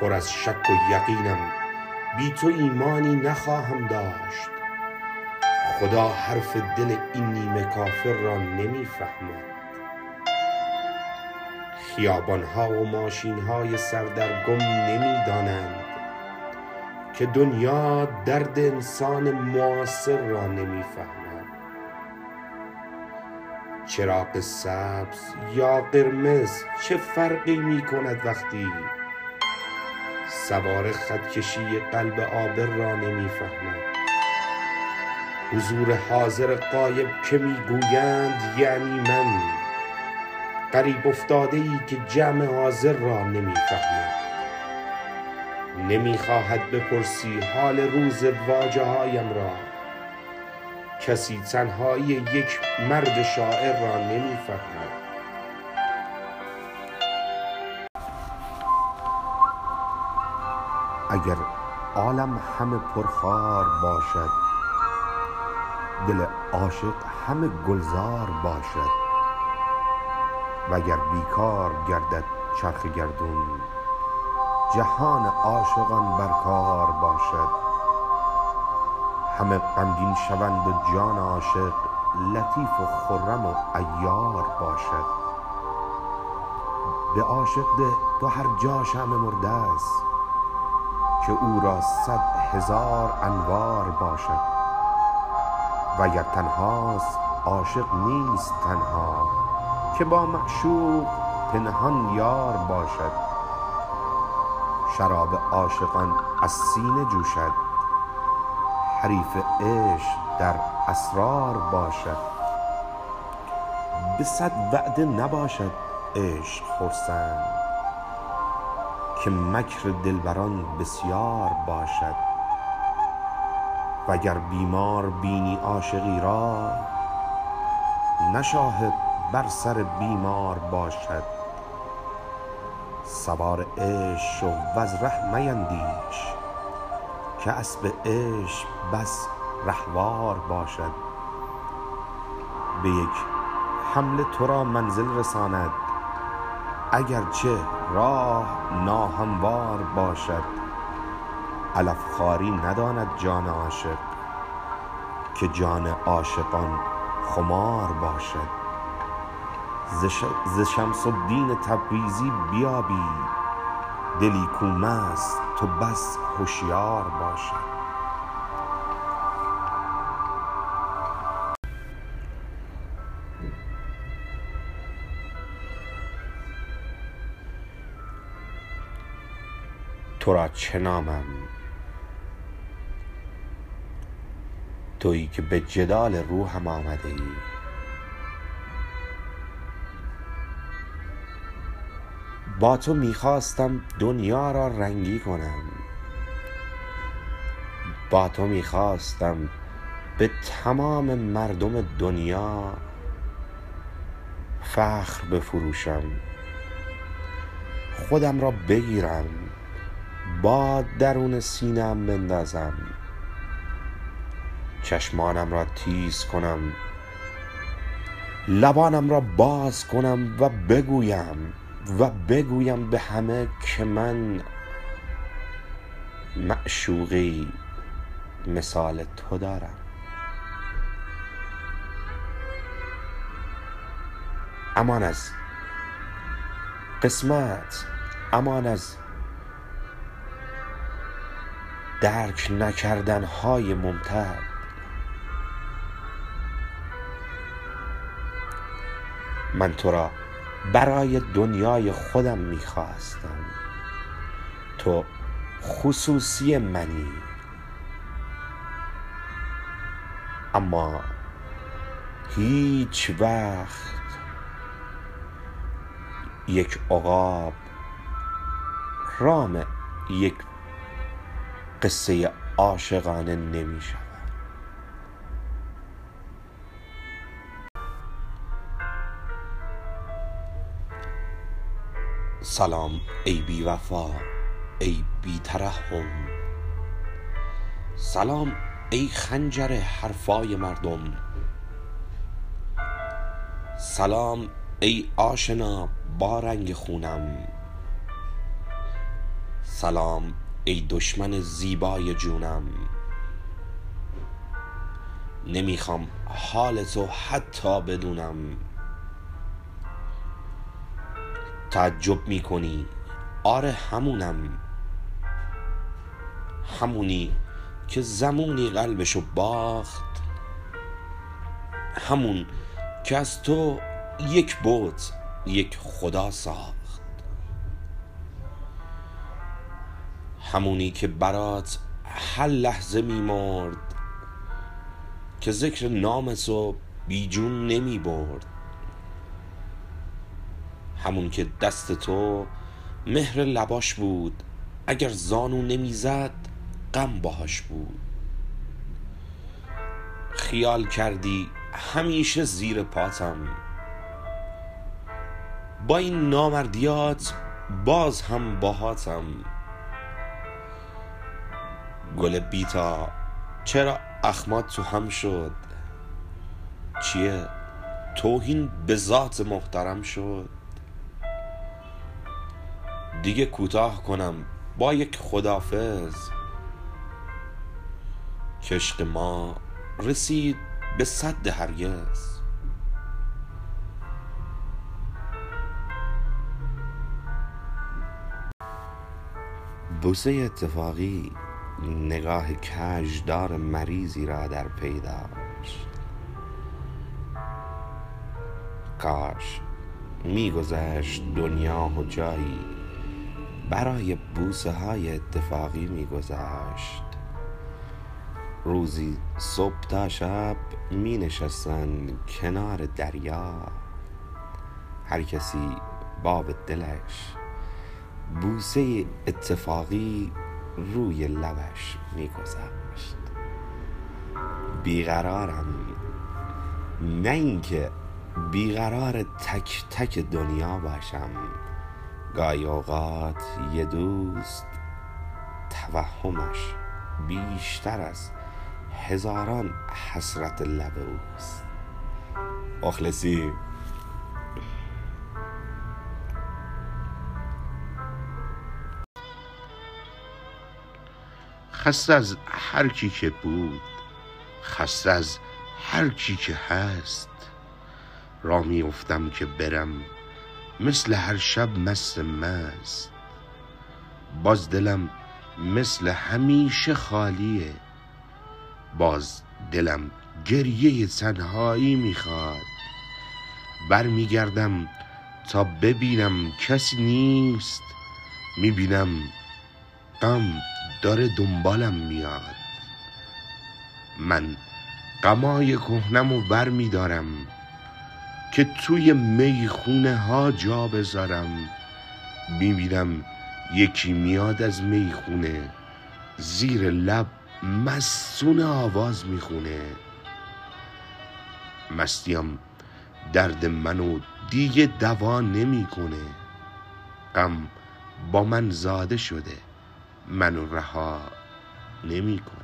پر از شک و یقینم بی تو ایمانی نخواهم داشت. خدا حرف دل این نیمه کافر را نمی فهمد خیابان ها و ماشین های سردرگم نمی دانند که دنیا درد انسان معاصر را نمی فهمد چراغ سبز یا قرمز چه فرقی می کند وقتی سوار خطکشی قلب عابر را نمی فهمد حضور حاضر غایب که می گویند یعنی من. غریب افتاده ای که جمع حاضر را نمی فهمد نمی خواهد بپرسی حال روز واجه هایم را. کسی تنهایی یک مرد شاعر را نمی اگر عالم همه پرخار باشد دل عاشق همه گلزار باشد. وگر بیکار گردد چرخ گردون جهان عاشقان بر کار باشد. همه غمگین شوند و جان عاشق لطیف و خرم و عیار باشد. به عاشق ده تو هر جا شمع مرده است. که او را صد هزار انوار باشد وگر تنهاست عاشق نیست تنها که با معشوق پنهان یار باشد. شراب عاشقان از سینه جوشد حریف عشق در اسرار باشد. به صد وعده نباشد عشق خرسند. که مکر دلبران بسیار باشد. وگر بیمار بینی عاشقی را نه شاهد بر سر بیمار باشد. سوار عشق شو وز ره میندیش که اسب عشق بس رهوار باشد. به یک حمله تو را منزل رساند. اگر چه راه ناهموار باشد. علف خواری نداند جان عاشق که جان عاشقان خمار باشد. ز شمس الدین تبریزی بیابید دلی کو مست تو بس هشیار باشد. تو را چه نامم؟ تویی که به جدال روحم آمده ای با تو می خواستم دنیا را رنگی کنم. با تو می خواستم به تمام مردم دنیا فخر بفروشم. خودم را بگیرم. باد درون سینه ام بندازم. چشمانم را تیز کنم. لبانم را باز کنم و بگویم و بگویم به همه که من معشوقی مثال تو دارم. امان از قسمت امان از درک نکردن های ممتد. من تو را برای دنیای خودم می خواستم تو خصوصی منی. اما هیچ وقت یک عقاب رام یک قصه عاشقانه نمی شود سلام ای بی وفا ای بی ترحم. سلام ای خنجر حرفای مردم. سلام ای آشنا با رنگ خونم. سلام ای دشمن زیبای جونم. نمی‌خوام حال تو حتی بدونم. تعجب می‌کنی؟ آره همونم. همونی که زمونی قلبشو باخت. همون که از تو یک بوت یک خدا ساخت. همونی که برات هر لحظه میمرد که ذکر نام تو بیجون نمی برد. همون که دست تو مهر لباش بود اگر زانو نمی‌زد غم باهاش بود. خیال کردی همیشه زیر پاتم. با این نامردیات باز هم باهاتم. گل بیتا. چرا اخمات تو هم شد؟ چیه؟ توهین به ذات محترم شد. دیگه کوتاه کنم با یک خدافز کشق ما رسید به صد هرگز. بوسه اتفاقی نگاه کجدار مریضی را در پی داشت. کاش میگذشت دنیا و جایی برای بوسه های اتفاقی میگذشت. روزی صبح تا شب می نشستن کنار دریا. هر کسی باب دلش بوسه اتفاقی روی لبش میگذشت بیقرارم. نه اینکه بیقرار تک تک دنیا باشم. گاهی اوقات یه دوست توهمش بیشتر از هزاران حسرت لب اوست. مخلصی خسته از هر کی که بود خسته از هر کی که هست. را میافتم که برم مثل هر شب مست مست. باز دلم مثل همیشه خالیه باز دلم گریه تنهایی می‌خواد. برمیگردم تا ببینم کسی نیست می‌بینم غم داره دنبالم میاد. من غمای کهنم و بر میدارم که توی می‌خونه ها جا بذارم. می‌بینم یکی میاد از می‌خونه زیر لب مستون آواز می‌خونه. مستیم درد منو دیگه دوا نمی‌کنه. غم با من زاده شده. منو رها نمی‌کنه.